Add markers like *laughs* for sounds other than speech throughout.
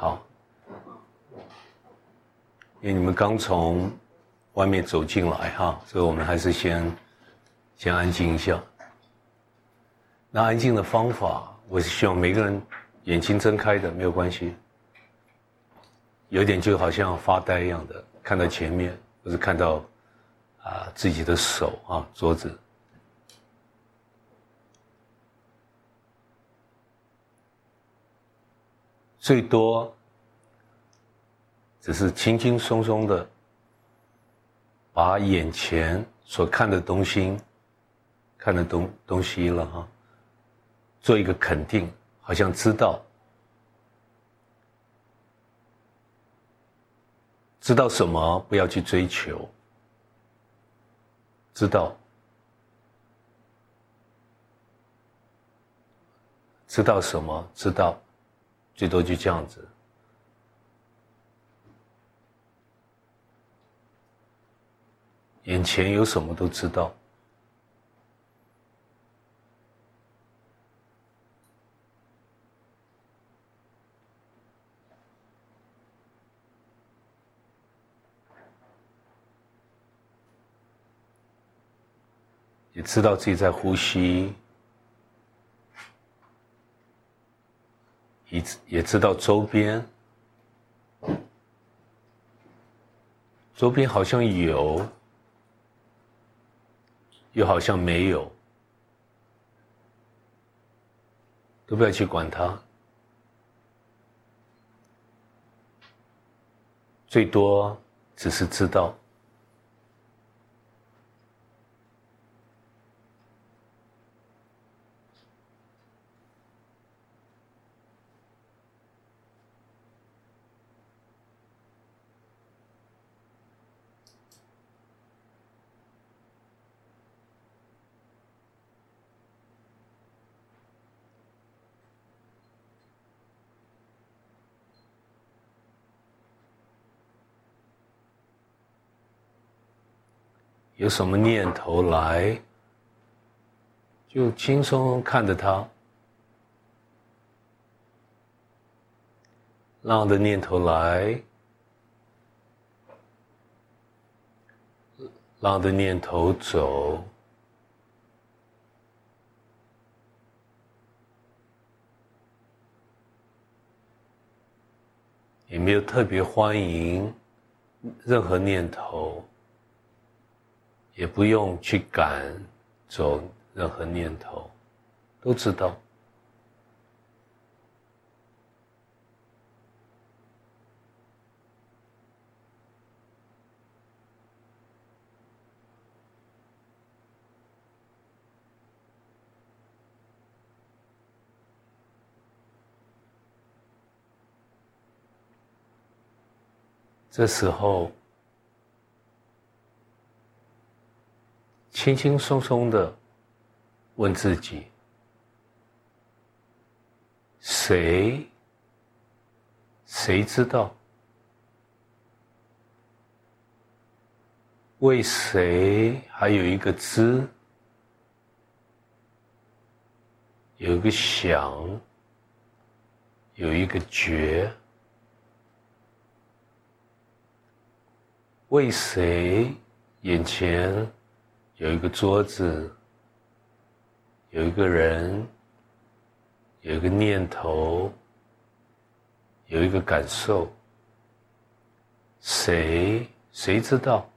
好，因为你们刚从外面走进来哈，所以我们还是先先安静一下。那安静的方法，我是希望每个人眼睛睁开的，没有关系。有点就好像发呆一样的，看到前面，或是看到啊自己的手啊桌子。最多只是轻轻松松的把眼前所看的东西、看的东东西了哈，做一个肯定，好像知道，知道什么不要去追求，知道，知道什么知道。最多就这样子，眼前有什么都知道，也知道自己在呼吸。也也知道周边，周边好像有，又好像没有，都不要去管它，最多只是知道。有什么念头来，就轻松看着它，让的念头来，让的念头走，也没有特别欢迎任何念头。也不用去赶走任何念头，都知道。这时候。轻轻松松的问自己：谁？谁知道？为谁还有一个知？有一个想？有一个觉？为谁眼前？有一个桌子，有一个人，有一个念头，有一个感受，谁谁知道？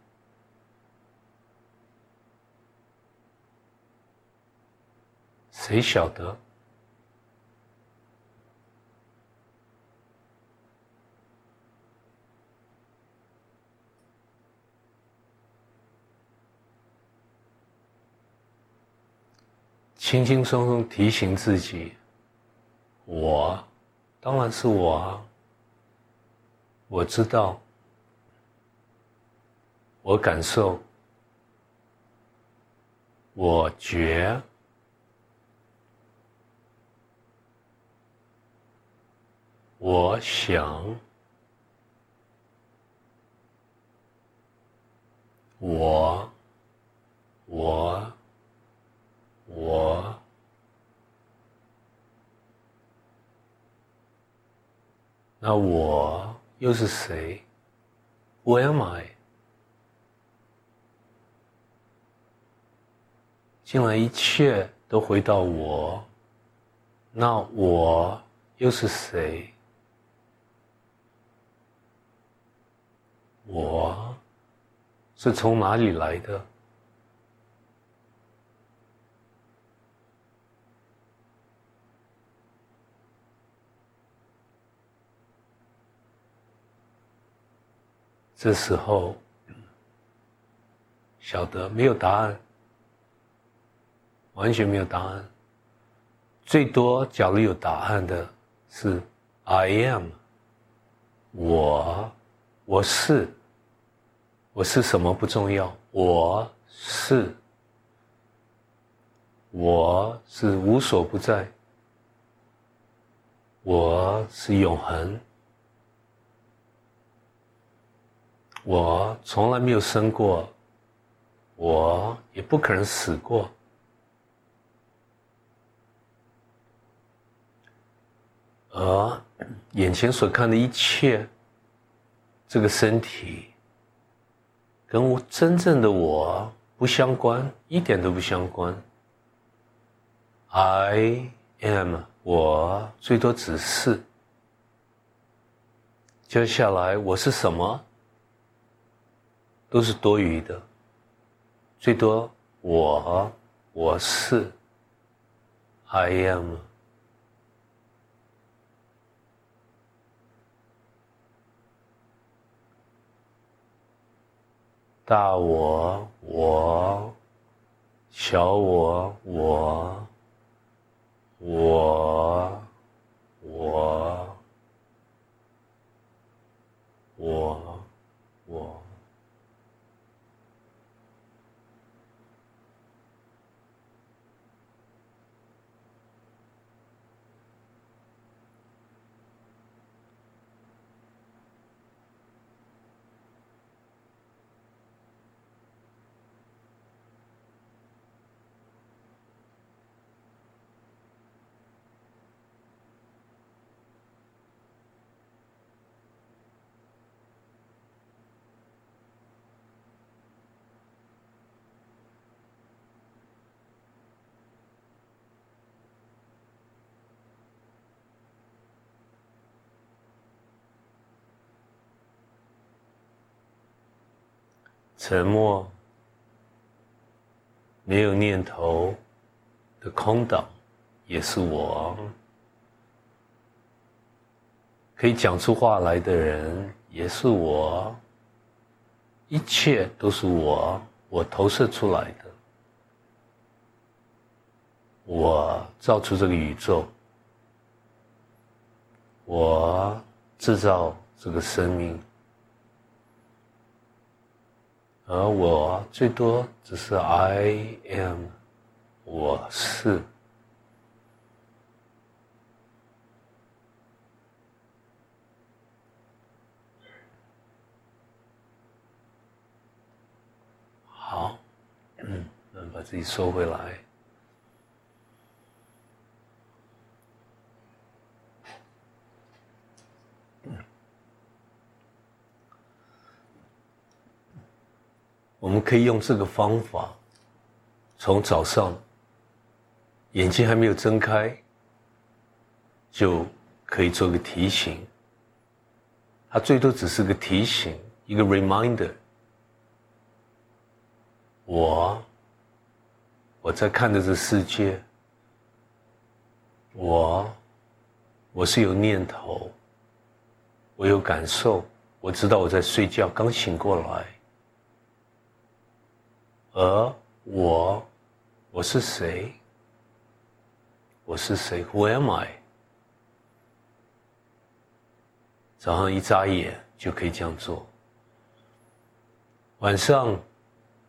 谁晓得？轻轻松松提醒自己：“我，当然是我啊！我知道，我感受，我觉，我想，我，我。”我，那我又是谁？Where am I？进来一切都回到我，那我又是谁？我是从哪里来的？这时候晓得没有答案。完全没有答案。最多，假如有答案的是 “I am”，我，我是，我是什么不重要，我是，我是无所不在，我是永恒，我从来没有生过，我也不可能死过。而眼前所看的一切，这个身体，跟真正的我不相关，一点都不相关。I am，我最多只是。接下来我是什么，都是多余的。最多我，我是。I am。大我，我；小我，我；我，我，我，我。沉默，没有念头的空岛，也是我；可以讲出话来的人，也是我。一切都是我，我投射出来的，我造出这个宇宙，我制造这个生命。而我最多只是 I am，我是。好，嗯，能把自己收回来。我们可以用这个方法，从早上眼睛还没有睁开，就可以做个提醒。它最多只是个提醒，一个 reminder。我，我在看着这世界。我，我是有念头，我有感受，我知道我在睡觉，刚醒过来。而我，我是谁？我是谁？Who am I？早上一眨眼就可以这样做。晚上，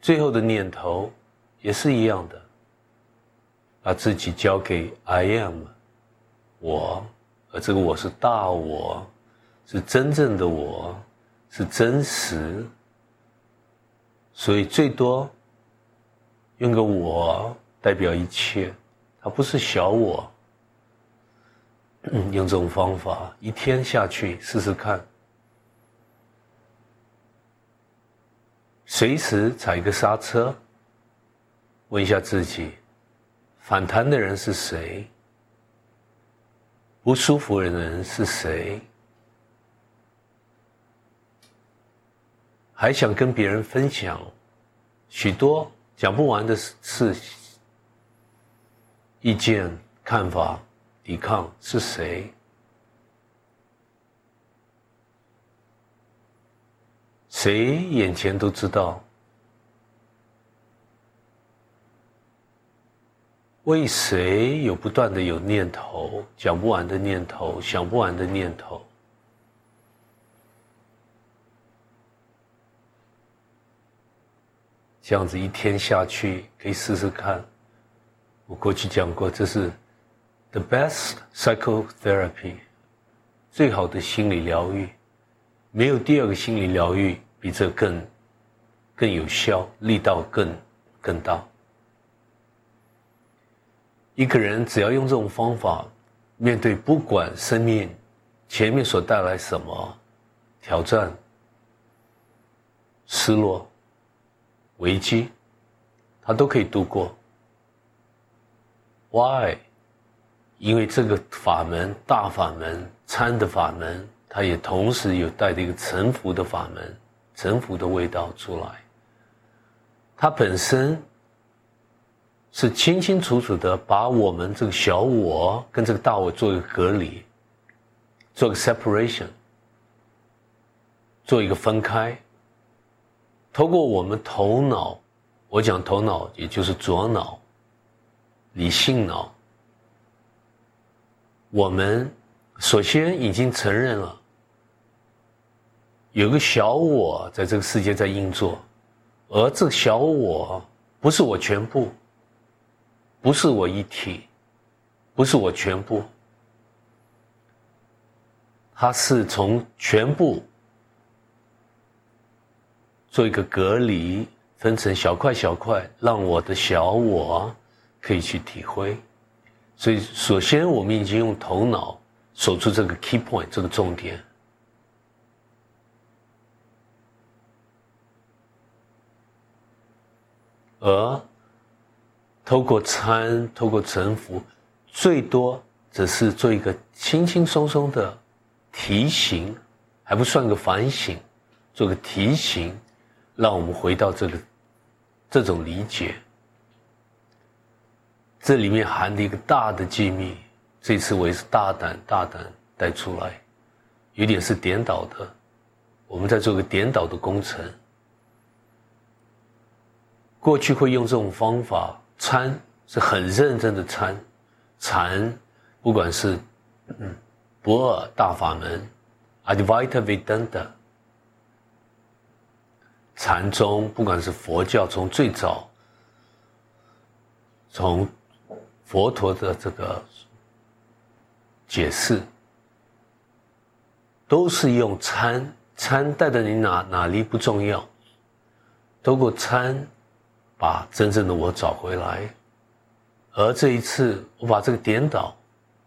最后的念头也是一样的，把自己交给 I am，我，而这个我是大我，是真正的我，是真实，所以最多。用个我代表一切，它不是小我。用这种方法，一天下去试试看，随时踩一个刹车，问一下自己：反弹的人是谁？不舒服的人是谁？还想跟别人分享许多讲不完的事、意见、看法？抵抗是谁？谁眼前都知道？为谁有不断的有念头，讲不完的念头，想不完的念头？这样子一天下去，可以试试看。我过去讲过，这是。The best psychotherapy，最好的心理疗愈，没有第二个心理疗愈比这更更有效，力道更更大。一个人只要用这种方法，面对不管生命前面所带来什么挑战、失落、危机，他都可以度过。Why？因为这个法门大法门参的法门，它也同时有带着一个沉浮的法门，沉浮的味道出来。它本身是清清楚楚的把我们这个小我跟这个大我做一个隔离，做个 separation，做一个分开。透过我们头脑，我讲头脑也就是左脑，理性脑。我们首先已经承认了，有个小我在这个世界在运作，而这个小我不是我全部，不是我一体，不是我全部，它是从全部做一个隔离，分成小块小块，让我的小我可以去体会。所以，首先我们已经用头脑守住这个 key point 这个重点，而透过参，透过沉浮，最多只是做一个轻轻松松的提醒，还不算个反省，做个提醒，让我们回到这个这种理解。这里面含的一个大的机密，这次我也是大胆大胆带出来，有点是颠倒的，我们在做个颠倒的工程。过去会用这种方法参，是很认真的参，禅，不管是嗯，博尔大法门，Advaita Vedanta，禅宗，不管是佛教，从最早，从佛陀的这个解释，都是用参参带的你哪哪里不重要，透过参把真正的我找回来。而这一次，我把这个颠倒，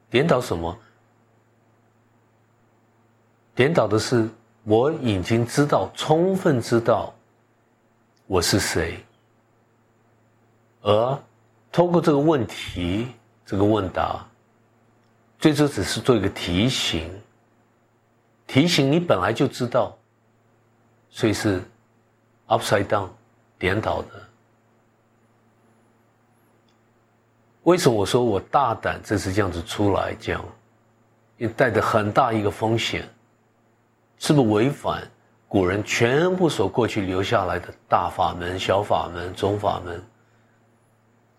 颠倒什么？颠倒的是我已经知道，充分知道我是谁，而。通过这个问题，这个问答，最终只是做一个提醒。提醒你本来就知道，所以是 upside down，颠倒的。为什么我说我大胆这次这样子出来讲，也带着很大一个风险，是不是违反古人全部所过去留下来的大法门、小法门、中法门？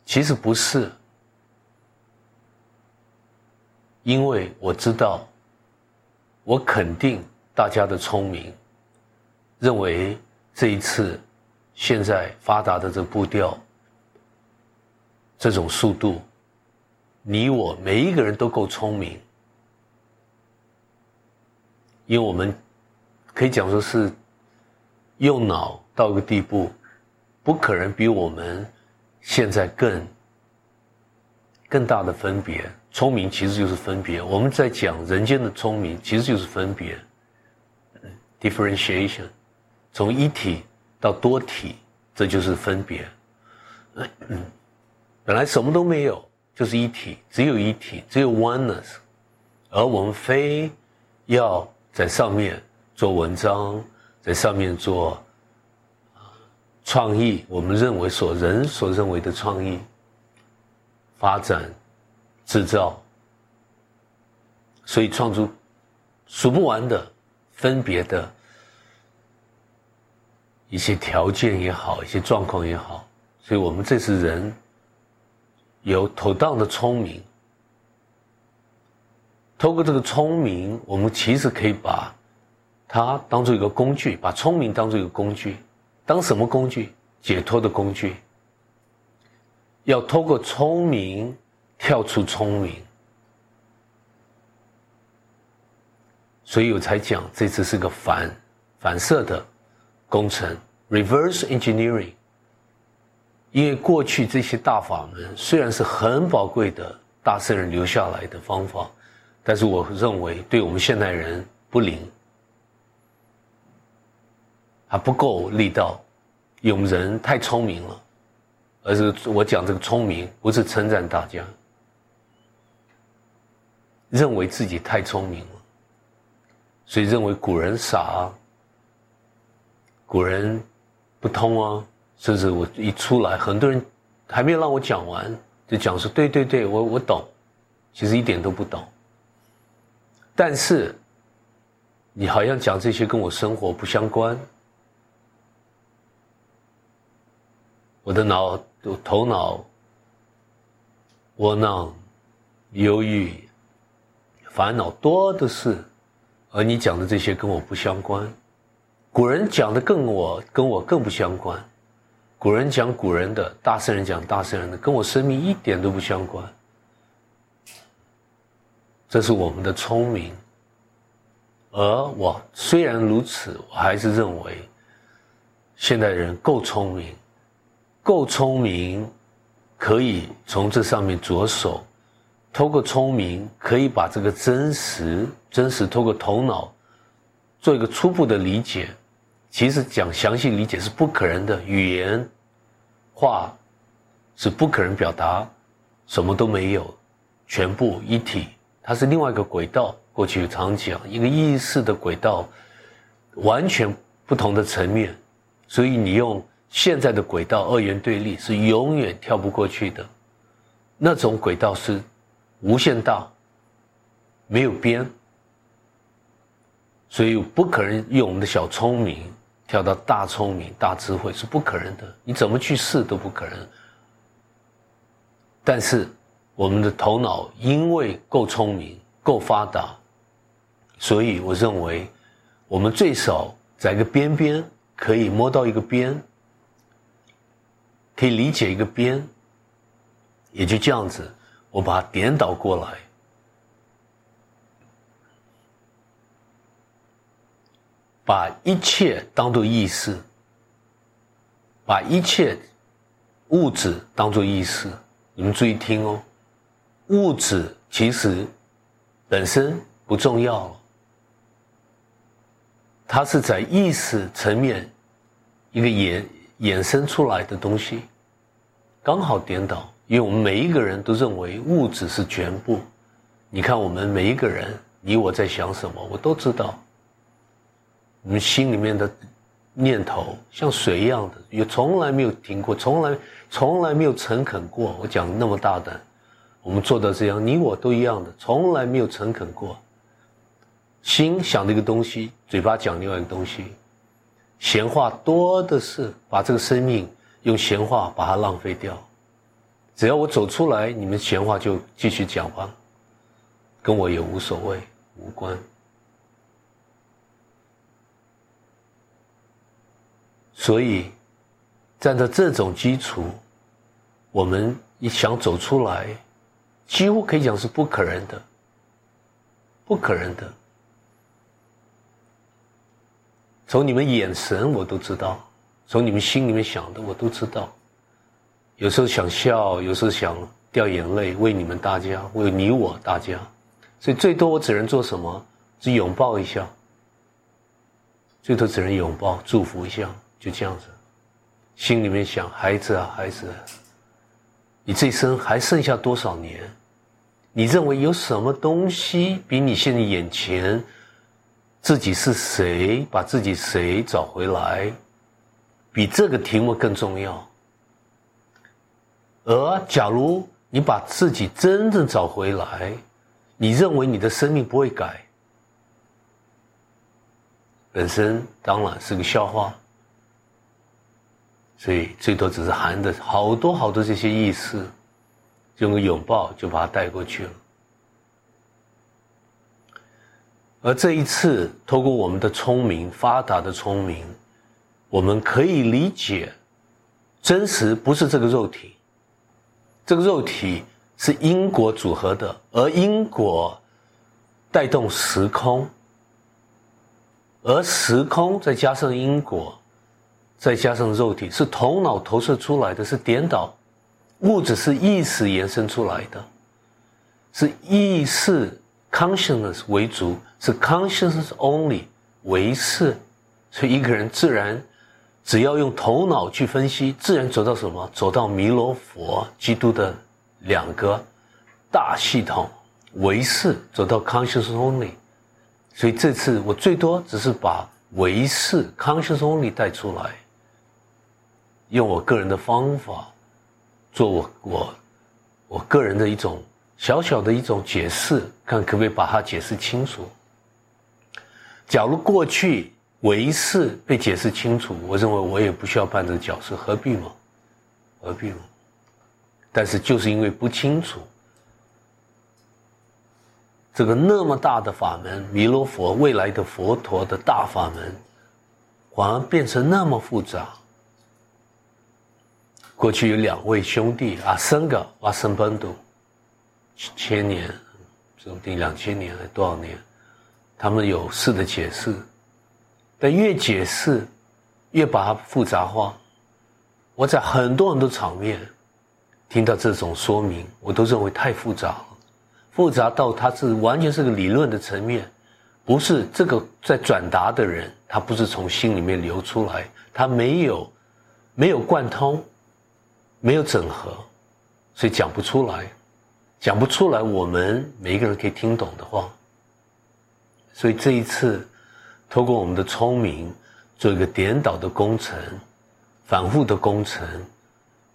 其实不是，因为我知道，我肯定大家的聪明，认为这一次现在发达的这步调，这种速度，你我每一个人都够聪明，因为我们可以讲说是用脑到一个地步，不可能比我们。现在更更大的分别，聪明其实就是分别。我们在讲人间的聪明，其实就是分别，differentiation，从一体到多体，这就是分别。本来什么都没有，就是一体，只有一体，只有 oneness，而我们非要在上面做文章，在上面做创意，我们认为所人所认为的创意发展。制造，所以创出数不完的分别的一些条件也好，一些状况也好，所以我们这次人有妥当的聪明，透过这个聪明，我们其实可以把它当做一个工具，把聪明当做一个工具，当什么工具？解脱的工具。要透过聪明。跳出聪明，所以我才讲这次是个反反射的工程 （reverse engineering）。因为过去这些大法门虽然是很宝贵的大圣人留下来的方法，但是我认为对我们现代人不灵，还不够力道，有人太聪明了。而是我讲这个聪明，不是称赞大家。认为自己太聪明了，所以认为古人傻，古人不通啊。甚至我一出来，很多人还没有让我讲完，就讲说：“对对对，我我懂。”其实一点都不懂。但是你好像讲这些跟我生活不相关，我的脑头脑窝囊、忧郁。烦恼多的是，而你讲的这些跟我不相关。古人讲的更我跟我更不相关。古人讲古人的，大圣人讲大圣人的，跟我生命一点都不相关。这是我们的聪明。而我虽然如此，我还是认为现代人够聪明，够聪明，可以从这上面着手。透过聪明，可以把这个真实、真实透过头脑做一个初步的理解。其实讲详细理解是不可能的，语言话是不可能表达，什么都没有，全部一体，它是另外一个轨道。过去常讲一个意识的轨道，完全不同的层面，所以你用现在的轨道二元对立是永远跳不过去的，那种轨道是。无限大，没有边，所以不可能用我们的小聪明跳到大聪明、大智慧是不可能的。你怎么去试都不可能。但是我们的头脑因为够聪明、够发达，所以我认为我们最少在一个边边可以摸到一个边，可以理解一个边，也就这样子。我把它颠倒过来，把一切当做意识，把一切物质当做意识。你们注意听哦，物质其实本身不重要了，它是在意识层面一个衍衍生出来的东西，刚好颠倒。因为我们每一个人都认为物质是全部，你看我们每一个人，你我在想什么，我都知道。我们心里面的念头像水一样的，也从来没有停过，从来从来没有诚恳过。我讲那么大胆，我们做到这样，你我都一样的，从来没有诚恳过。心想的一个东西，嘴巴讲另外一个东西，闲话多的是，把这个生命用闲话把它浪费掉。只要我走出来，你们闲话就继续讲吧，跟我也无所谓，无关。所以，站在这种基础，我们一想走出来，几乎可以讲是不可能的，不可能的。从你们眼神我都知道，从你们心里面想的我都知道。有时候想笑，有时候想掉眼泪，为你们大家，为你我大家，所以最多我只能做什么？只拥抱一下，最多只能拥抱，祝福一下，就这样子。心里面想：孩子啊，孩子，你这一生还剩下多少年？你认为有什么东西比你现在眼前自己是谁，把自己谁找回来，比这个题目更重要？而假如你把自己真正找回来，你认为你的生命不会改，本身当然是个笑话。所以最多只是含着好多好多这些意思，用个拥抱就把它带过去了。而这一次，透过我们的聪明、发达的聪明，我们可以理解，真实不是这个肉体。这个肉体是因果组合的，而因果带动时空，而时空再加上因果，再加上肉体，是头脑投射出来的，是颠倒。物质是意识延伸出来的，是意识 （consciousness） 为主，是 consciousness only 为是，所以一个人自然。只要用头脑去分析，自然走到什么？走到弥罗佛、基督的两个大系统唯识，走到 Consciousness only。所以这次我最多只是把唯识 conscious only 带出来，用我个人的方法做我我我个人的一种小小的一种解释，看可不可以把它解释清楚。假如过去。为是被解释清楚，我认为我也不需要扮这个角色，何必嘛？何必嘛？但是就是因为不清楚，这个那么大的法门，弥勒佛未来的佛陀的大法门，反而变成那么复杂。过去有两位兄弟啊，三个阿僧班都，千年，说不定两千年还多少年，他们有事的解释。但越解释，越把它复杂化。我在很多很多场面听到这种说明，我都认为太复杂了，复杂到它是完全是个理论的层面，不是这个在转达的人，他不是从心里面流出来，他没有没有贯通，没有整合，所以讲不出来，讲不出来。我们每一个人可以听懂的话，所以这一次。透过我们的聪明，做一个颠倒的工程，反复的工程，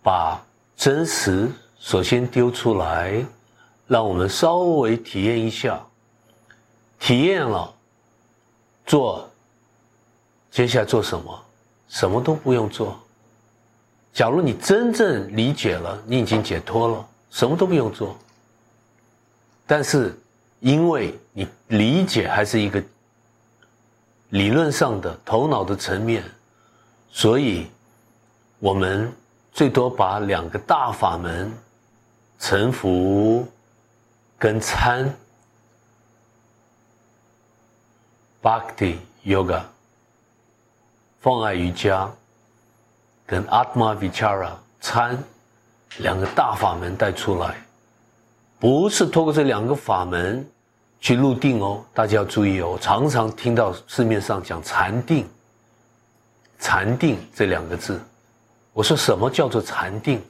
把真实首先丢出来，让我们稍微体验一下。体验了，做，接下来做什么？什么都不用做。假如你真正理解了，你已经解脱了，什么都不用做。但是，因为你理解还是一个。理论上的头脑的层面，所以，我们最多把两个大法门，臣服跟参，Bhakti Yoga，放爱瑜伽，跟 Atma Vichara 参两个大法门带出来，不是通过这两个法门。去入定哦，大家要注意哦。常常听到市面上讲禅定，禅定这两个字，我说什么叫做禅定？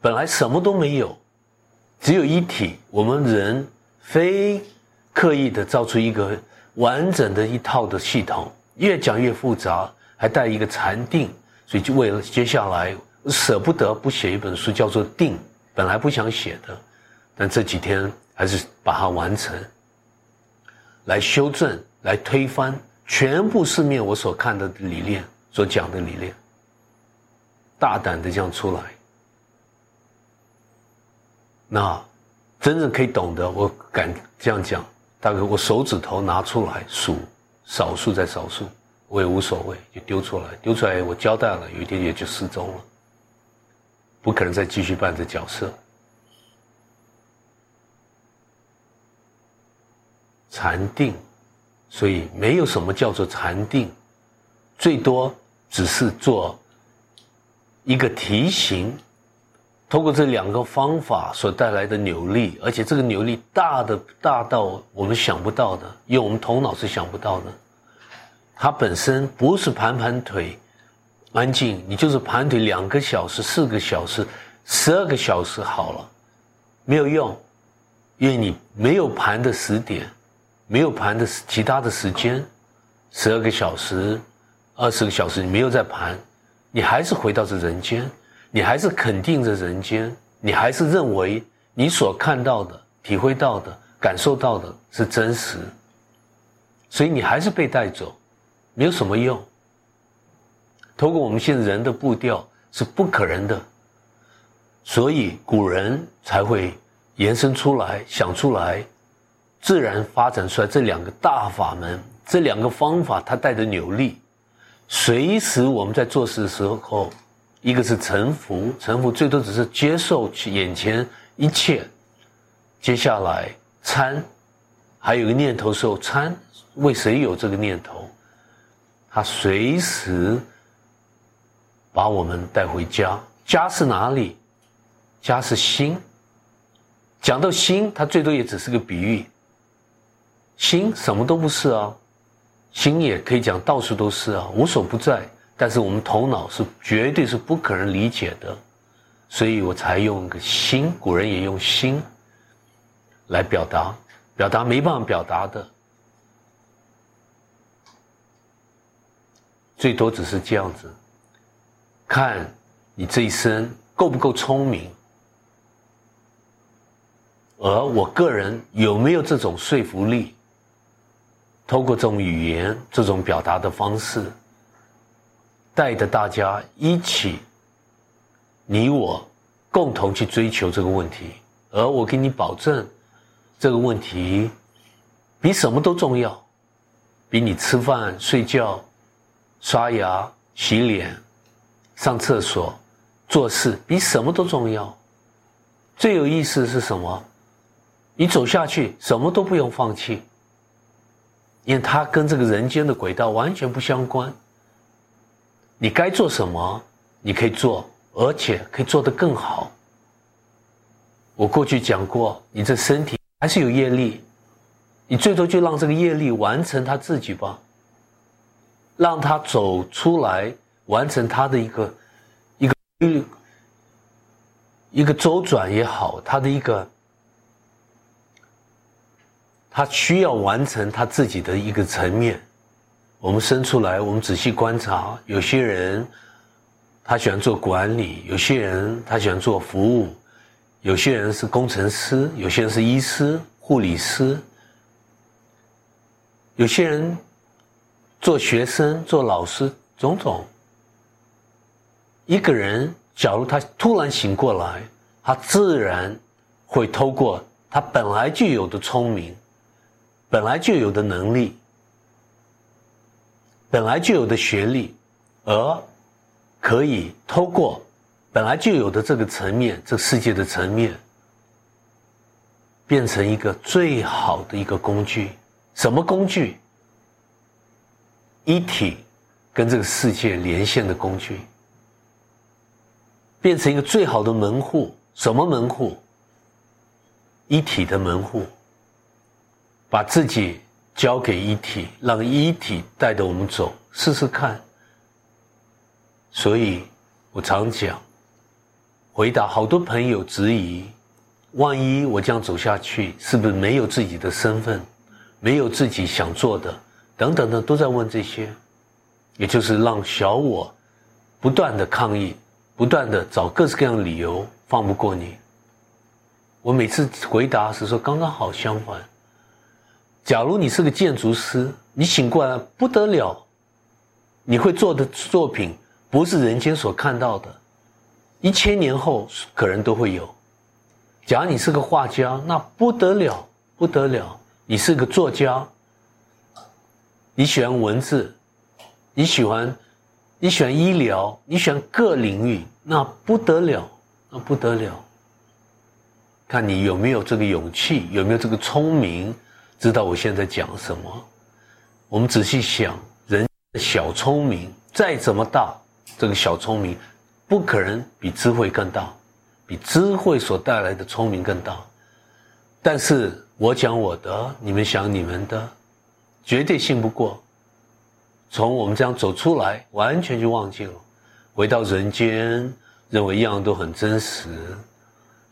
本来什么都没有，只有一体。我们人非刻意的造出一个完整的一套的系统，越讲越复杂，还带一个禅定，所以就为了接下来舍不得不写一本书叫做定，本来不想写的，但这几天。还是把它完成，来修正、来推翻全部市面我所看到的理念、所讲的理念，大胆的这样出来。那真正可以懂得，我敢这样讲，大概我手指头拿出来数，少数在少数，我也无所谓，就丢出来，丢出来我交代了，有一天也就失踪了，不可能再继续扮这角色。禅定，所以没有什么叫做禅定，最多只是做一个提醒，通过这两个方法所带来的扭力，而且这个扭力大的大到我们想不到的，因为我们头脑是想不到的。它本身不是盘盘腿，安静，你就是盘腿两个小时、四个小时、十二个小时好了，没有用，因为你没有盘的时点，没有盘的其他的时间，十二个小时、二十个小时你没有在盘，你还是回到这人间，你还是肯定着人间，你还是认为你所看到的、体会到的、感受到的是真实，所以你还是被带走。没有什么用。透过我们现在人的步调是不可能的，所以古人才会延伸出来、想出来，自然发展出来这两个大法门，这两个方法它带着扭力，随时我们在做事的时候，一个是臣服，臣服最多只是接受眼前一切，接下来参，还有一个念头时候参，为谁有这个念头？他随时把我们带回家，家是哪里？家是心。讲到心，它最多也只是个比喻。心什么都不是啊，心也可以讲到处都是啊，无所不在。但是我们头脑是绝对是不可能理解的，所以我才用个心。古人也用心来表达，表达没办法表达的。最多只是这样子，看你这一生够不够聪明，而我个人有没有这种说服力，透过这种语言、这种表达的方式，带着大家一起，你我共同去追求这个问题，而我给你保证，这个问题比什么都重要，比你吃饭睡觉。刷牙、洗脸、上厕所、做事，比什么都重要。最有意思的是什么？你走下去，什么都不用放弃，因为它跟这个人间的轨道完全不相关。你该做什么，你可以做，而且可以做得更好。我过去讲过，你这身体还是有业力，你最多就让这个业力完成它自己吧。让他走出来，完成他的一个一个一个周转也好，他的一个他需要完成他自己的一个层面。我们生出来，我们仔细观察，有些人他喜欢做管理，有些人他喜欢做服务，有些人是工程师，有些人是医师、护理师，有些人。做学生、做老师，种种。一个人，假如他突然醒过来，他自然会透过他本来就有的聪明，本来就有的能力，本来就有的学历，而可以透过本来就有的这个层面，这世界的层面，变成一个最好的一个工具。什么工具？一体跟这个世界连线的工具，变成一个最好的门户。什么门户？一体的门户。把自己交给一体，让一体带着我们走，试试看。所以我常讲，回答好多朋友质疑：万一我这样走下去，是不是没有自己的身份，没有自己想做的？等等的都在问这些，也就是让小我不断的抗议，不断的找各式各样的理由放不过你。我每次回答是说刚刚好相反。假如你是个建筑师，你醒过来不得了，你会做的作品不是人间所看到的，一千年后可能都会有。假如你是个画家，那不得了，不得了，你是个作家。你喜欢文字，你喜欢，你喜欢医疗，你喜欢各领域，那不得了，那不得了。看你有没有这个勇气，有没有这个聪明，知道我现在讲什么。我们仔细想，人小聪明再怎么大，这个小聪明不可能比智慧更大，比智慧所带来的聪明更大。但是我讲我的，你们想你们的，绝对信不过。从我们这样走出来，完全就忘记了，回到人间，认为样样都很真实，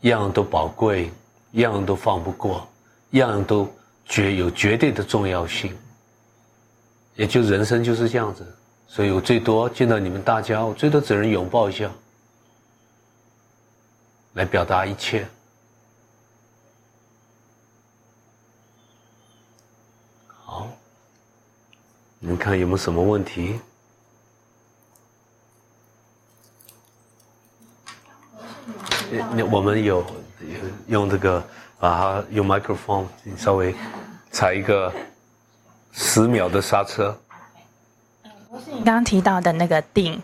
样样都宝贵，样样都放不过，样样都绝有绝对的重要性。也就人生就是这样子，所以我最多见到你们大家，我最多只能拥抱一下，来表达一切。好，你们看有没有什么问题？我们有用这个啊，用麦克风，稍微踩一个。十秒的刹车。不是你刚刚提到的那个定，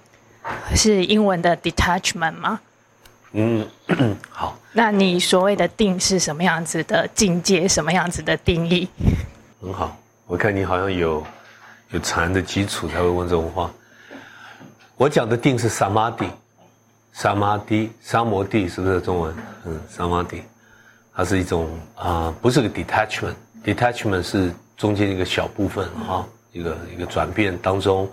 是英文的 detachment 吗？嗯，*clears throat* 好。那你所谓的定是什么样子的境界？什么样子的定义？很好，我看你好像有有禅的基础才会问这种话。我讲的定是萨玛地，萨玛地，沙摩地是不是中文？嗯，萨玛地，它是一种啊，不是个 Detachment 是。中间一个小部分哈，一个一个转变当中，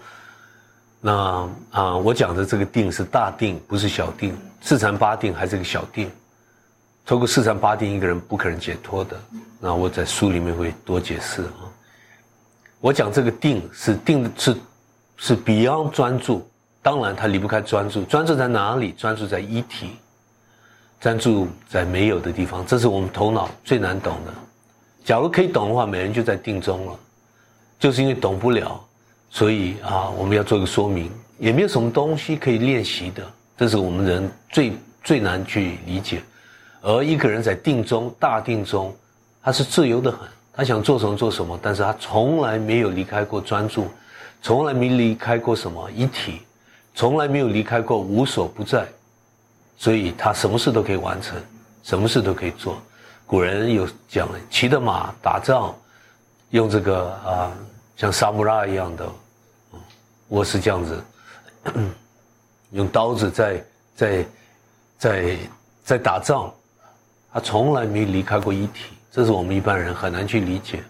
那啊，我讲的这个定是大定，不是小定。四禅八定还是个小定，透过四禅八定，一个人不可能解脱的。那我在书里面会多解释啊。我讲这个定是定是是 beyond 专注，当然它离不开专注。专注在哪里？专注在一体，专注在没有的地方。这是我们头脑最难懂的。假如可以懂的话，每人就在定中了。就是因为懂不了，所以啊，我们要做一个说明。也没有什么东西可以练习的，这是我们人最最难去理解。而一个人在定中、大定中，他是自由的很，他想做什么做什么，但是他从来没有离开过专注，从来没离开过什么一体，从来没有离开过无所不在，所以他什么事都可以完成，什么事都可以做。古人有讲，骑的马打仗，用这个啊，像沙姆拉一样的，我是这样子，*clears throat* 用刀子在在在在打仗，他从来没离开过一体，这是我们一般人很难去理解。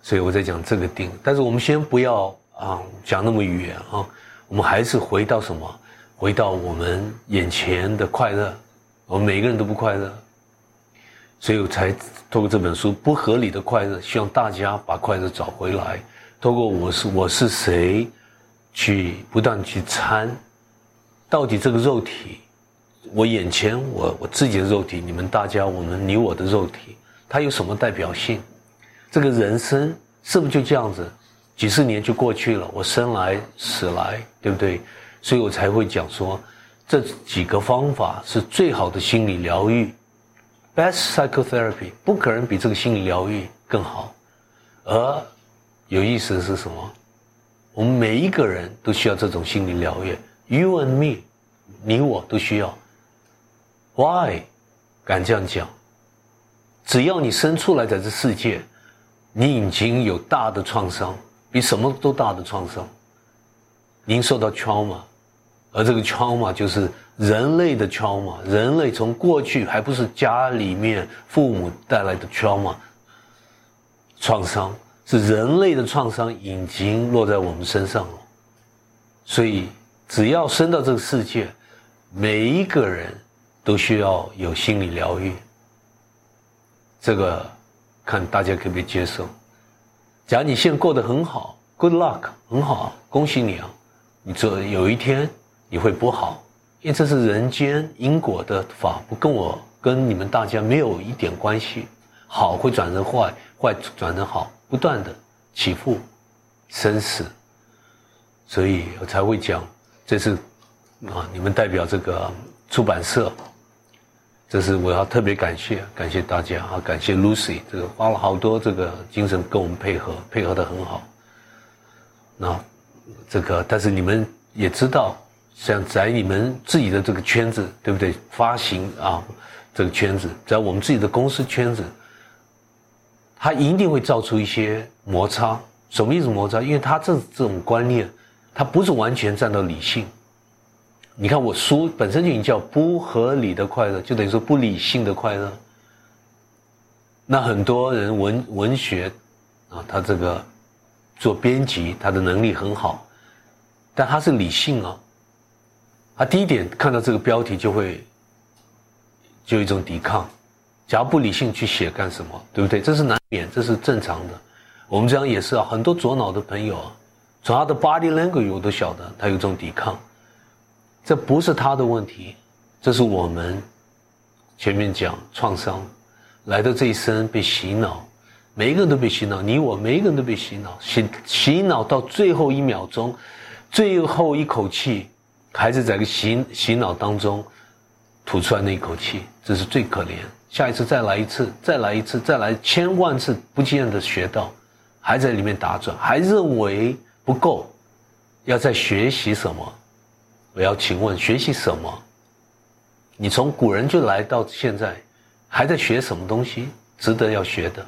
所以我在讲这个定，但是我们先不要啊讲那么远啊，我们还是回到什么？回到我们眼前的快乐，我们每个人都不快乐。所以我才透过这本书《不合理的快乐》，希望大家把快乐找回来。透过我是我是谁，去不断去参，到底这个肉体，我眼前我我自己的肉体，你们大家我们你我的肉体，它有什么代表性？这个人生是不是就这样子？几十年就过去了，我生来死来，对不对？所以我才会讲说，这几个方法是最好的心理疗愈。Best psychotherapy 不可能比这个心理疗愈更好，而有意思的是什么？我们每一个人都需要这种心理疗愈。You and me，你我都需要。Why？敢这样讲？只要你生出来在这世界，你已经有大的创伤，比什么都大的创伤。您受到 trauma，而这个 trauma 就是。人类的 trauma，人类从过去还不是家里面父母带来的 trauma 创伤，是人类的创伤已经落在我们身上了。所以，只要生到这个世界，每一个人都需要有心理疗愈。这个看大家可不可以接受。假如你现在过得很好，good luck，很好，恭喜你啊！你这有一天你会不好。因为这是人间因果的法，不跟我跟你们大家没有一点关系。好会转成坏，坏转成好，不断的起伏，生死。所以我才会讲，这是啊，你们代表这个出版社，这是我要特别感谢，感谢大家啊，感谢 Lucy，这个花了好多这个精神跟我们配合，配合的很好。那这个，但是你们也知道。像在你们自己的这个圈子，对不对？发行啊，这个圈子，在我们自己的公司圈子，它一定会造出一些摩擦。什么意思摩擦？因为它这这种观念，它不是完全站到理性，你看我书本身就已经叫不合理的快乐，就等于说不理性的快乐。那很多人文文学啊，他这个做编辑，他的能力很好，但他是理性啊。他第一点看到这个标题就会就有一种抵抗，假如不理性去写干什么，对不对？这是难免，这是正常的。我们这样也是啊，很多左脑的朋友啊，从他的 body language 我都晓得他有这种抵抗。这不是他的问题，这是我们前面讲创伤来到这一生被洗脑，每一个人都被洗脑，你我每一个人都被洗脑，洗洗脑到最后一秒钟，最后一口气，孩子在个洗洗脑当中吐出来那一口气，这是最可怜。下一次再来一次，再来一次，再来千万次，不见得学到，还在里面打转，还认为不够，要再学习什么？我要请问，学习什么？你从古人就来到现在，还在学什么东西？值得要学的。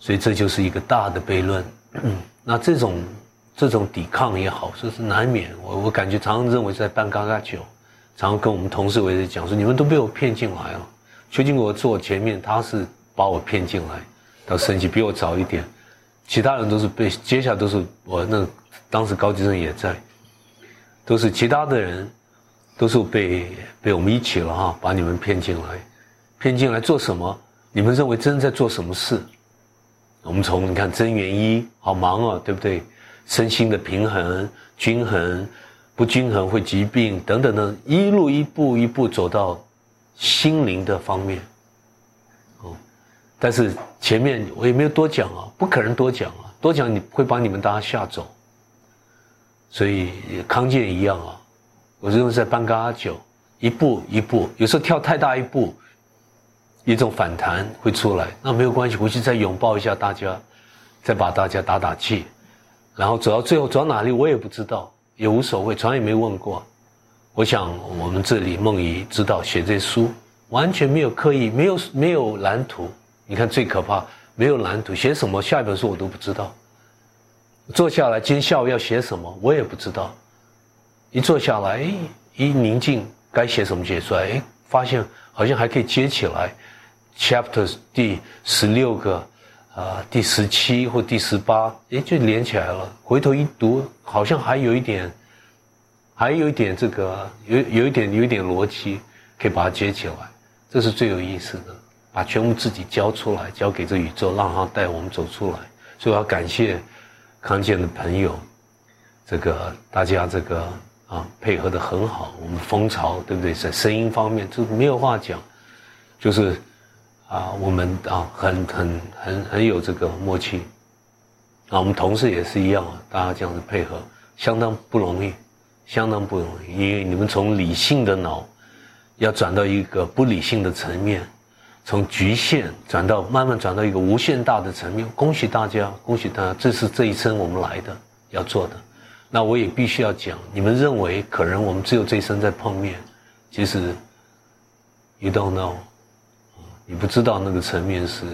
所以这就是一个大的悖论。那这种这种抵抗也好，这是难免。我我感觉常常认为是在办嘎嘎酒，常常跟我们同事围着讲说：你们都被我骗进来了。邱金国坐前面，他是把我骗进来，到升级比我早一点。其他人都是被，接下来都是我那当时高级生也在。都是其他的人，都是被被我们一起了哈，把你们骗进来，骗进来做什么？你们认为真在做什么事？我们从你看真元一好忙啊，对不对？身心的平衡、均衡、不均衡会疾病等等等，一路一步一步走到心灵的方面。哦，但是前面我也没有多讲啊，不可能多讲啊，多讲你会把你们大家吓走。所以康健一样啊，我认为在半嘎酒，一步一步，有时候跳太大一步，一种反弹会出来，那没有关系，回去再拥抱一下大家，再把大家打打气，然后走到最后走到哪里我也不知道，也无所谓，从来也没问过。我想我们这里梦怡知道写这书完全没有刻意，没有没有蓝图。你看最可怕，没有蓝图，写什么下一本书我都不知道。坐下来，今天下午要写什么，我也不知道。一坐下来，一宁静，该写什么写出来，哎，发现好像还可以接起来。Chapter 第十六个，啊，第十七或第十八，哎，就连起来了。回头一读，好像还有一点，还有一点这个，有有一点有一点逻辑，可以把它接起来。这是最有意思的，把全部自己交出来，交给这宇宙，让它带我们走出来。所以我要感谢。康健的朋友，这个大家这个啊配合的很好，我们蜂巢对不对？在声音方面就没有话讲，就是啊我们啊很很很很有这个默契，啊我们同事也是一样，大家这样子配合相当不容易，相当不容易，因为你们从理性的脑要转到一个不理性的层面。从局限转到慢慢转到一个无限大的层面，恭喜大家，恭喜大家，这是这一生我们来的要做的。那我也必须要讲，你们认为可能我们只有这一生在碰面，其实，you don't know，你不知道那个层面是，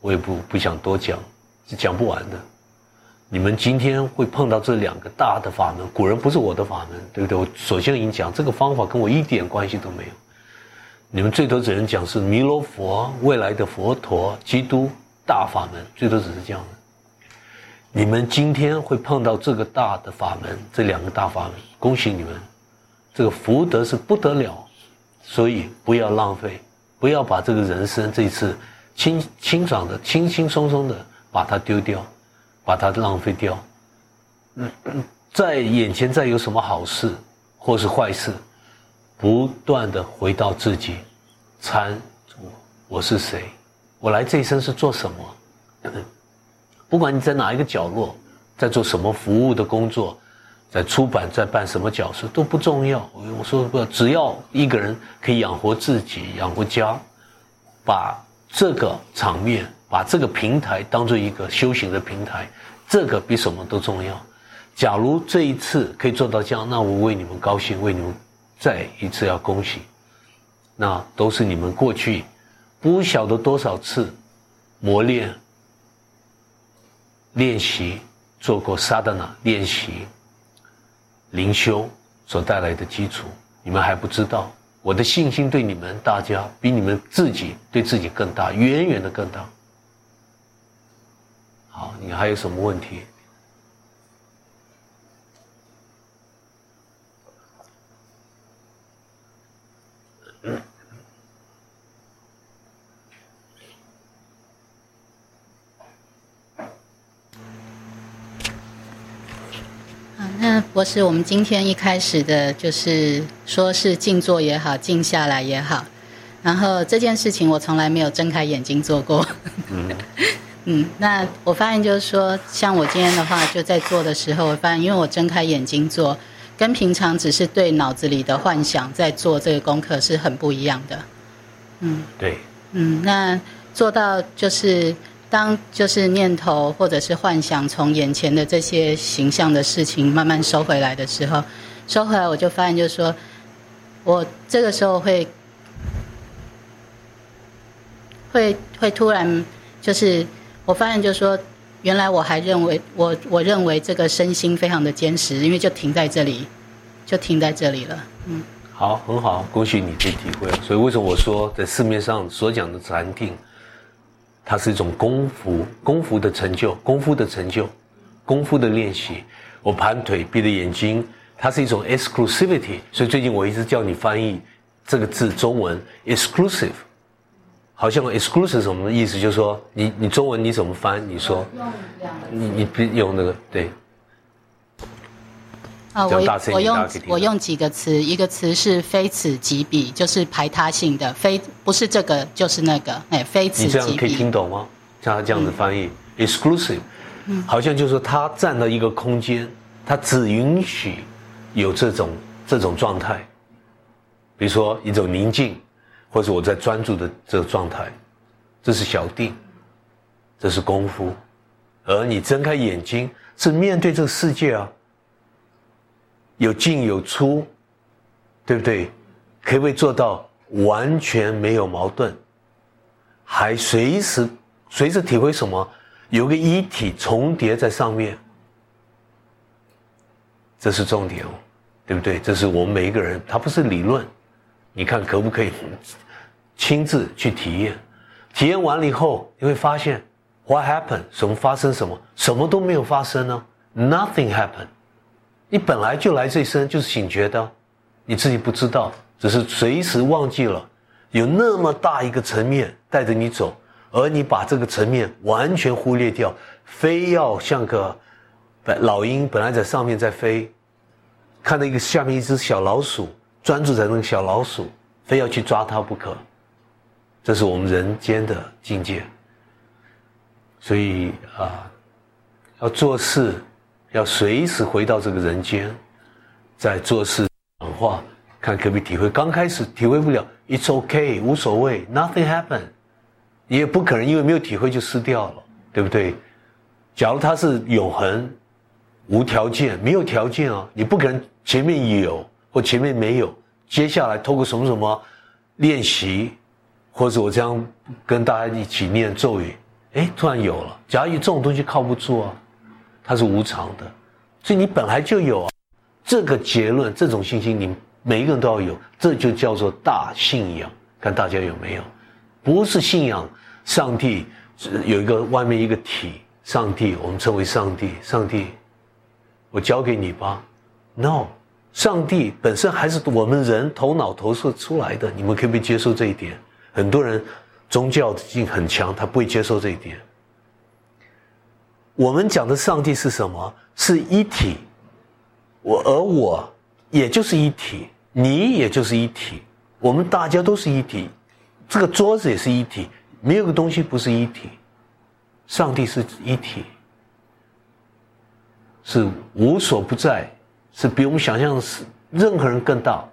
我也不不想多讲，是讲不完的。你们今天会碰到这两个大的法门，古人不是我的法门，对不对？我首先已经讲，这个方法跟我一点关系都没有。你们最多只能讲是弥勒佛未来的佛陀基督大法门，最多只是这样的。你们今天会碰到这个大的法门，这两个大法门，恭喜你们，这个福德是不得了，所以不要浪费，不要把这个人生这一次轻清爽的、轻轻松松的把它丢掉，把它浪费掉。嗯，在眼前再有什么好事或是坏事？不断的回到自己，参我我是谁？我来这一生是做什么？*coughs* 不管你在哪一个角落，在做什么服务的工作，在出版在扮什么角色都不重要。我说不，只要一个人可以养活自己、养活家，把这个场面、把这个平台当做一个修行的平台，这个比什么都重要。假如这一次可以做到这样，那我为你们高兴，为你们。再一次要恭喜，那都是你们过去不晓得多少次磨练、练习做过萨达那练习、灵修所带来的基础，你们还不知道。我的信心对你们大家比你们自己对自己更大，远远的更大。好，你还有什么问题？那博士，我们今天一开始的就是说是静坐也好，静下来也好，然后这件事情我从来没有睁开眼睛做过。嗯，*laughs* 嗯，那我发现就是说，像我今天的话，就在做的时候，我发现因为我睁开眼睛做，跟平常只是对脑子里的幻想在做这个功课是很不一样的。嗯，对。嗯，那做到就是。当就是念头或者是幻想从眼前的这些形象的事情慢慢收回来的时候，收回来我就发现，就是说，我这个时候会，会会突然就是我发现，就是说，原来我还认为我我认为这个身心非常的坚实，因为就停在这里，就停在这里了。嗯，好，很好，恭喜你这体会。所以为什么我说在市面上所讲的禅定？它是一种功夫，功夫的成就，功夫的成就，功夫的练习。我盘腿，闭着眼睛，它是一种 exclusivity。所以最近我一直叫你翻译这个字中文 exclusive，好像 exclusive 什么意思？就是说你你中文你怎么翻？你说，你你别用那个对。啊，我我用我用几个词，一个词是非此即彼，就是排他性的，非不是这个就是那个，哎，非此即彼。你这样可以听懂吗？像他这样子翻译，exclusive，好像就是说他占了一个空间，他只允许有这种这种状态，比如说一种宁静，或者我在专注的这个状态，这是小定，这是功夫，而你睁开眼睛是面对这个世界啊。有进有出，对不对？可不可以做到完全没有矛盾？还随时随时体会什么？有个一体重叠在上面，这是重点哦，对不对？这是我们每一个人，它不是理论。你看可不可以 *laughs* 亲自去体验？体验完了以后，你会发现，What happened？什么发生？什么？什么都没有发生呢？Nothing happened。你本来就来这一生就是醒觉的，你自己不知道，只是随时忘记了，有那么大一个层面带着你走，而你把这个层面完全忽略掉，非要像个老鹰本来在上面在飞，看到一个下面一只小老鼠，专注在那个小老鼠，非要去抓它不可，这是我们人间的境界。所以啊，要做事。要随时回到这个人间，在做事讲话，看可不可以体会。刚开始体会不了，It's OK，无所谓，Nothing happened，也不可能因为没有体会就失掉了，对不对？假如它是永恒、无条件、没有条件啊，你不可能前面有或前面没有，接下来透过什么什么练习，或者我这样跟大家一起念咒语，哎，突然有了。假如这种东西靠不住啊。它是无常的，所以你本来就有啊这个结论，这种信心，你每一个人都要有，这就叫做大信仰。看大家有没有？不是信仰上帝有一个外面一个体，上帝我们称为上帝，上帝我交给你吧。No，上帝本身还是我们人头脑投射出来的，你们可不可以接受这一点？很多人宗教性很强，他不会接受这一点。我们讲的上帝是什么？是一体，我而我也就是一体，你也就是一体，我们大家都是一体，这个桌子也是一体，没有个东西不是一体。上帝是一体，是无所不在，是比我们想象的是任何人更大。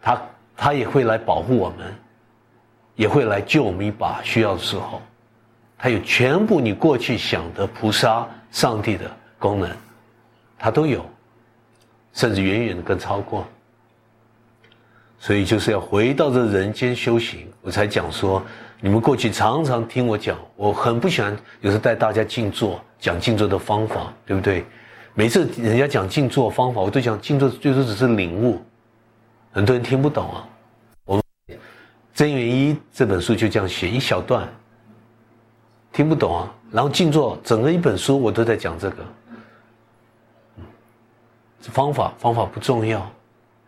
他他也会来保护我们，也会来救我们一把，需要的时候。它有全部你过去想的菩萨、上帝的功能，它都有，甚至远远的更超过。所以就是要回到这人间修行，我才讲说，你们过去常常听我讲，我很不喜欢有时带大家静坐，讲静坐的方法，对不对？每次人家讲静坐方法，我都讲静坐最多只是领悟，很多人听不懂啊。我们《真元一》这本书就这样写一小段，听不懂啊。然后静坐整个一本书我都在讲这个，方法方法不重要，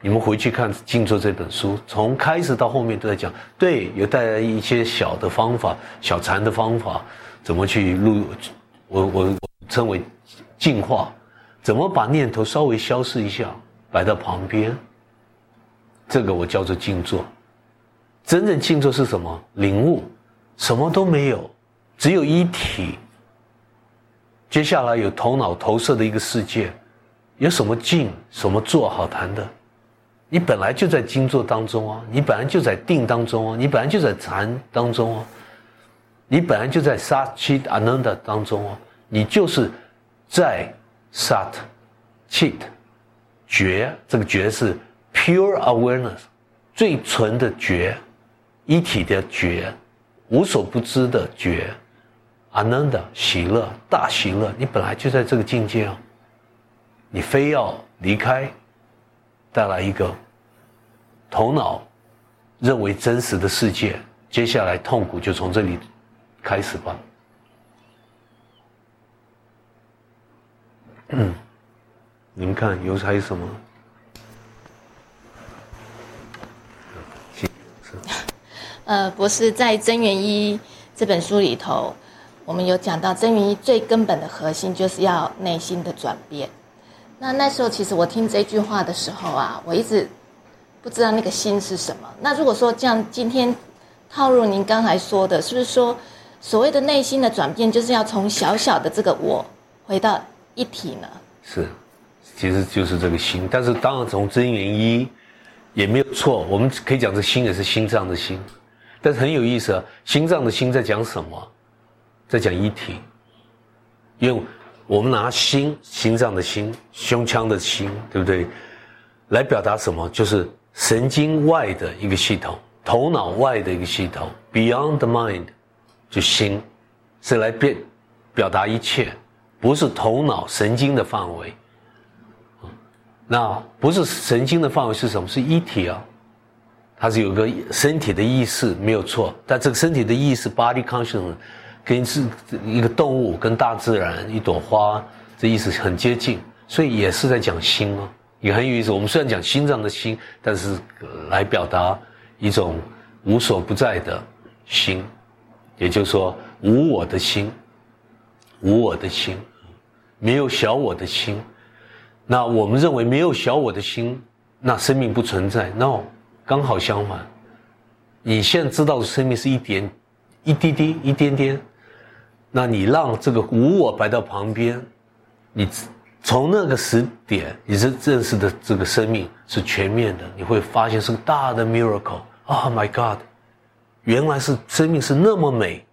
你们回去看静坐这本书，从开始到后面都在讲，对，有带来一些小的方法、小禅的方法，怎么去录，我我我称为净化。怎么把念头稍微消失一下，摆到旁边？这个我叫做静坐。真正静坐是什么？领悟，什么都没有，只有一体。接下来有头脑投射的一个世界，有什么静，什么坐好谈的？你本来就在静坐当中啊，你本来就在定当中啊，你本来就在禅当中啊，你本来就在沙七阿南达当中啊，你就是在。Sat, cheat, 觉，这个觉是 pure awareness，最纯的觉，一体的觉，无所不知的觉，Ananda 喜乐，大喜乐，你本来就在这个境界啊，你非要离开，带来一个头脑认为真实的世界，接下来痛苦就从这里开始吧。嗯，你们看有还有什么？呃，博士在《真元一》这本书里头，我们有讲到真元一最根本的核心就是要内心的转变。那那时候其实我听这句话的时候啊，我一直不知道那个心是什么。那如果说这样，今天套入您刚才说的，是不是说所谓的内心的转变，就是要从小小的这个我回到？一体呢？是，其实就是这个心。但是当然从真元一也没有错，我们可以讲这心也是心脏的心。但是很有意思啊，心脏的心在讲什么？在讲一体。因为我们拿心，心脏的心，胸腔的心，对不对？来表达什么？就是神经外的一个系统，头脑外的一个系统，Beyond the mind，就心，是来变表达一切。不是头脑神经的范围，那不是神经的范围是什么？是一体啊，它是有个身体的意识没有错，但这个身体的意识 （body consciousness） 跟是一个动物、跟大自然、一朵花，这意思很接近，所以也是在讲心哦，也很有意思。我们虽然讲心脏的心，但是来表达一种无所不在的心，也就是说无我的心，无我的心。没有小我的心，那我们认为没有小我的心，那生命不存在。No，刚好相反。你现在知道的生命是一点、一滴滴、一点点，那你让这个无我摆到旁边，你从那个时点，你是认识的这个生命是全面的，你会发现是个大的 miracle。Oh my God，原来是生命是那么美，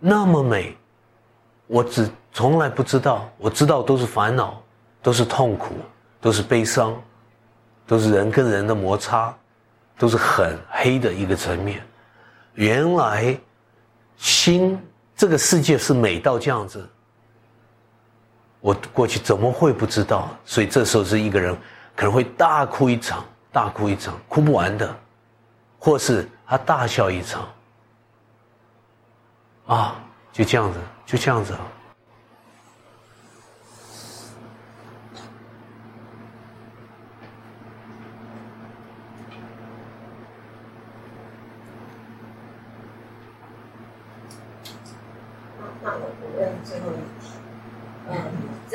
那么美，我只。从来不知道，我知道都是烦恼，都是痛苦，都是悲伤，都是人跟人的摩擦，都是很黑的一个层面。原来，心这个世界是美到这样子，我过去怎么会不知道？所以这时候是一个人可能会大哭一场，大哭一场，哭不完的，或是他大笑一场，啊，就这样子，就这样子。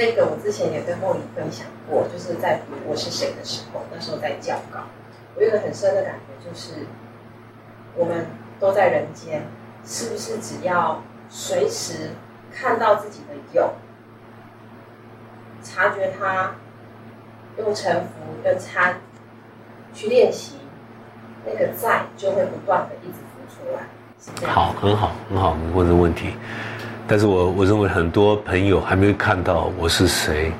了个我之前也跟莫里分享过，就是在读《我是谁》的时候，那时候在教稿，我有个很深的感觉，就是我们都在人间，是不是只要随时看到自己的有，察觉它，用沉浮跟参去练习，那个在就会不断的一直浮出来。好，很好，很好，你问的问题。但是我我认为很多朋友还没有看到我是谁，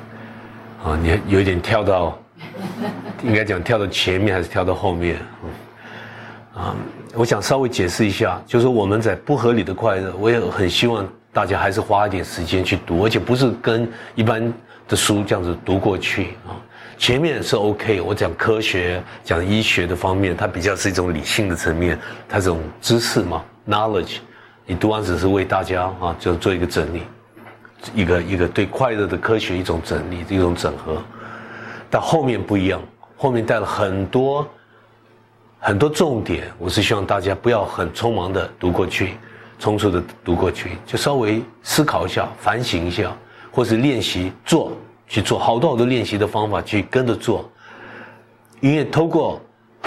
啊，你有一点跳到，*laughs* 应该讲跳到前面还是跳到后面，啊，我想稍微解释一下，就是我们在不合理的快乐，我也很希望大家还是花一点时间去读，而且不是跟一般的书这样子读过去啊。前面是 OK，我讲科学、讲医学的方面，它比较是一种理性的层面，它这种知识嘛，knowledge。你读完只是为大家啊，就做一个整理，一个一个对快乐的科学一种整理，一种整合。但后面不一样，后面带了很多很多重点。我是希望大家不要很匆忙的读过去，匆促的读过去，就稍微思考一下，反省一下，或是练习做。去做好多好多练习的方法，去跟着做，因为透过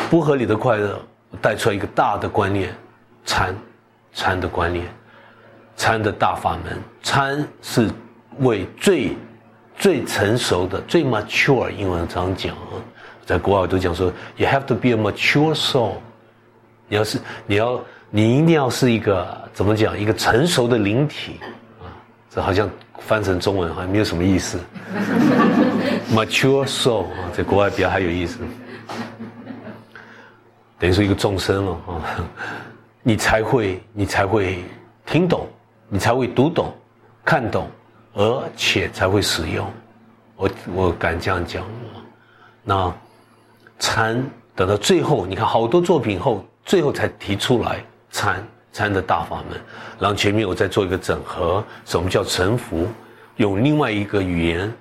不合理的快乐带出来一个大的观念，禅，禅的观念，参的大法门，参是为最最成熟的、最 mature，英文常讲啊，在国外都讲说，you have to be a mature soul，你要是你要你一定要是一个怎么讲一个成熟的灵体啊，这好像。翻成中文好像没有什么意思。*laughs* Mature soul 啊，在国外比较还有意思，等于说一个众生了啊，你才会你才会听懂，你才会读懂、看懂，而且才会使用。我我敢这样讲。那禅等到最后，你看好多作品后，最后才提出来禅。禅的大法门，然后前面我再做一个整合，什么叫沉浮？用另外一个语言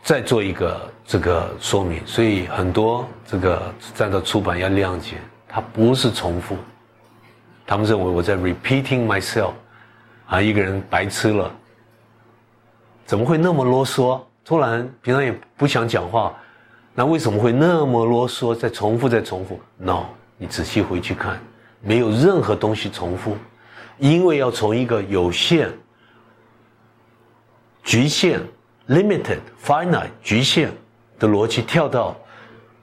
再做一个这个说明。所以很多这个站到出版要谅解，它不是重复。他们认为我在 repeating myself，啊，一个人白痴了，怎么会那么啰嗦？突然平常也不想讲话，那为什么会那么啰嗦？再重复，再重复？No，你仔细回去看。没有任何东西重复，因为要从一个有限、局限 （limited, finite） 局限的逻辑跳到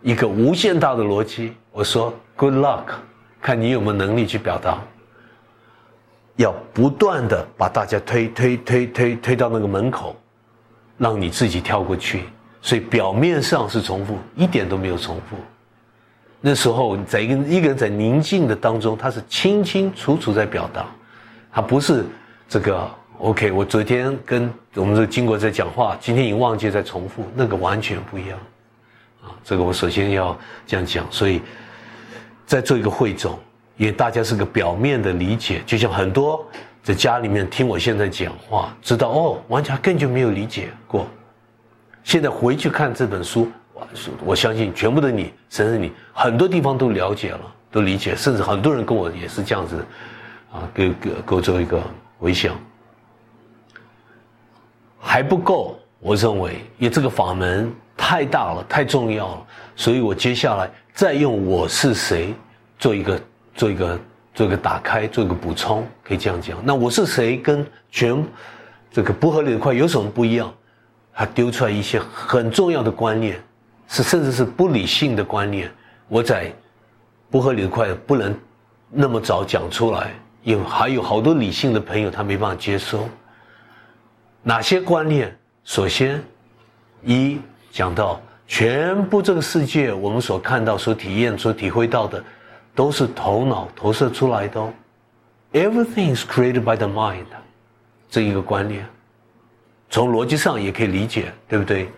一个无限大的逻辑。我说：“Good luck，看你有没有能力去表达。”要不断的把大家推推推推推到那个门口，让你自己跳过去。所以表面上是重复，一点都没有重复。那时候，在一个一个人在宁静的当中，他是清清楚楚在表达，他不是这个 OK。我昨天跟我们这经过在讲话，今天已经忘记在重复，那个完全不一样啊。这个我首先要这样讲，所以再做一个汇总，因为大家是个表面的理解，就像很多在家里面听我现在讲话，知道哦，完全根本就没有理解过，现在回去看这本书。我我相信全部的你，甚至你很多地方都了解了，都理解，甚至很多人跟我也是这样子，啊，给给给我做一个回想，还不够，我认为，因为这个法门太大了，太重要了，所以我接下来再用我是谁做一个做一个做一个打开，做一个补充，可以这样讲。那我是谁跟全这个不合理的块有什么不一样？他丢出来一些很重要的观念。是，甚至是不理性的观念，我在不合理的块不能那么早讲出来，因为还有好多理性的朋友他没办法接收。哪些观念？首先，一讲到全部这个世界，我们所看到、所体验、所体会到的，都是头脑投射出来的。Everything is created by the mind，这一个观念，从逻辑上也可以理解，对不对？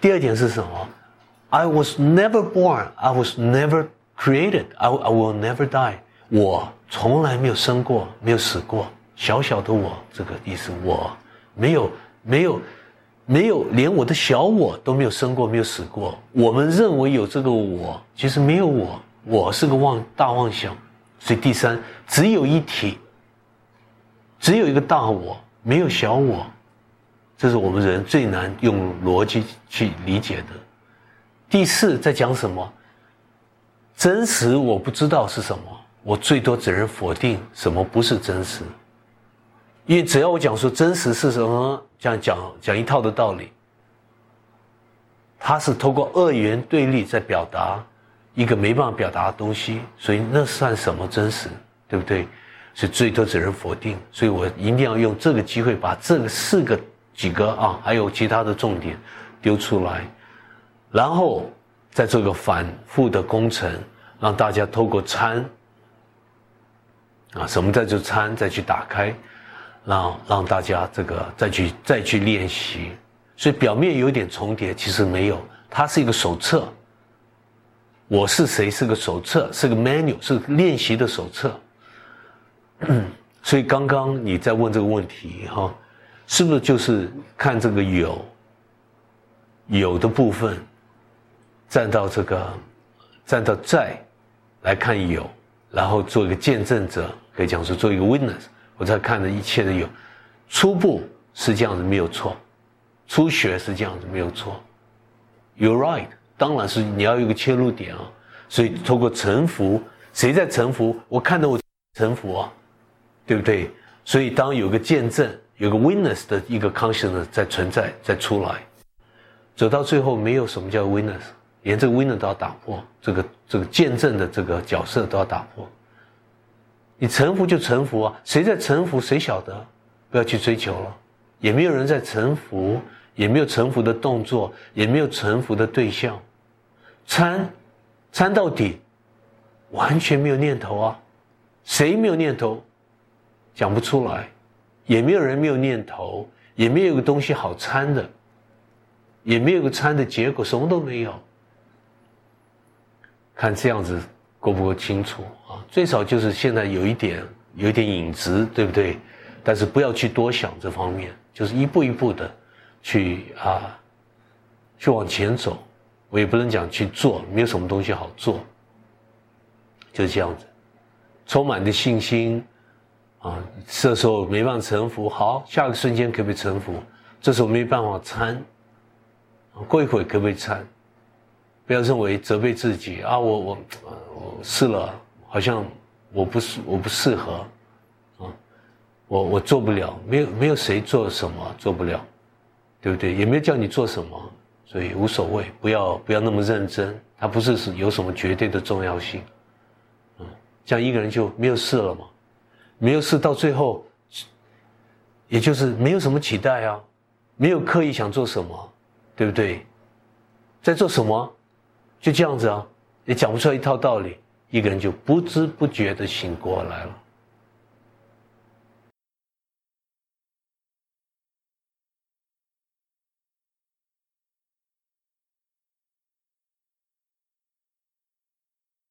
第二点是什么？I was never born. I was never created. I I will never die. 我从来没有生过，没有死过。小小的我，这个意思，我没有没有没有，连我的小我都没有生过，没有死过。我们认为有这个我，其实没有我，我是个妄大妄想。所以第三，只有一体，只有一个大我，没有小我。这是我们人最难用逻辑去理解的。第四，在讲什么？真实我不知道是什么，我最多只能否定什么不是真实。因为只要我讲说真实是什么，这样讲讲一套的道理，它是通过二元对立在表达一个没办法表达的东西，所以那算什么真实？对不对？所以最多只能否定。所以我一定要用这个机会把这个四个。几个啊，还有其他的重点丢出来，然后再做个反复的工程，让大家透过参啊，什么在这参再去打开，让让大家这个再去再去练习，所以表面有点重叠，其实没有，它是一个手册。我是谁是个手册，是个 menu，是练习的手册。所以刚刚你在问这个问题哈，是不是就是看这个有有的部分，站到这个站到在来看有，然后做一个见证者，可以讲说做一个 witness，我在看着一切的有，初步是这样子没有错，初学是这样子没有错，You're right，当然是你要有个切入点啊，所以通过臣服，谁在臣服？我看到我臣服啊。对不对？所以当有个见证，有个 witness 的一个 consciousness 在存在，在出来，走到最后，没有什么叫 witness，连这个 witness 都要打破，这个这个见证的这个角色都要打破。你臣服就臣服啊，谁在臣服谁晓得，不要去追求了，也没有人在臣服，也没有臣服的动作，也没有臣服的对象，参参到底，完全没有念头啊，谁没有念头？讲不出来，也没有人没有念头，也没有个东西好参的，也没有个参的结果，什么都没有。看这样子够不够清楚啊？最少就是现在有一点有一点影子，对不对？但是不要去多想这方面，就是一步一步的去啊，去往前走。我也不能讲去做，没有什么东西好做，就是这样子，充满的信心。啊，这时候没办法臣服，好，下个瞬间可不可以臣服？这时候没办法参，过一会可不可以参？不要认为责备自己啊，我我我试了，好像我不适我不适合，啊，我我做不了，没有没有谁做什么做不了，对不对？也没有叫你做什么，所以无所谓，不要不要那么认真，它不是是有什么绝对的重要性，嗯，这样一个人就没有事了嘛。没有事，到最后，也就是没有什么期待啊，没有刻意想做什么，对不对？在做什么？就这样子啊，也讲不出来一套道理，一个人就不知不觉的醒过来了。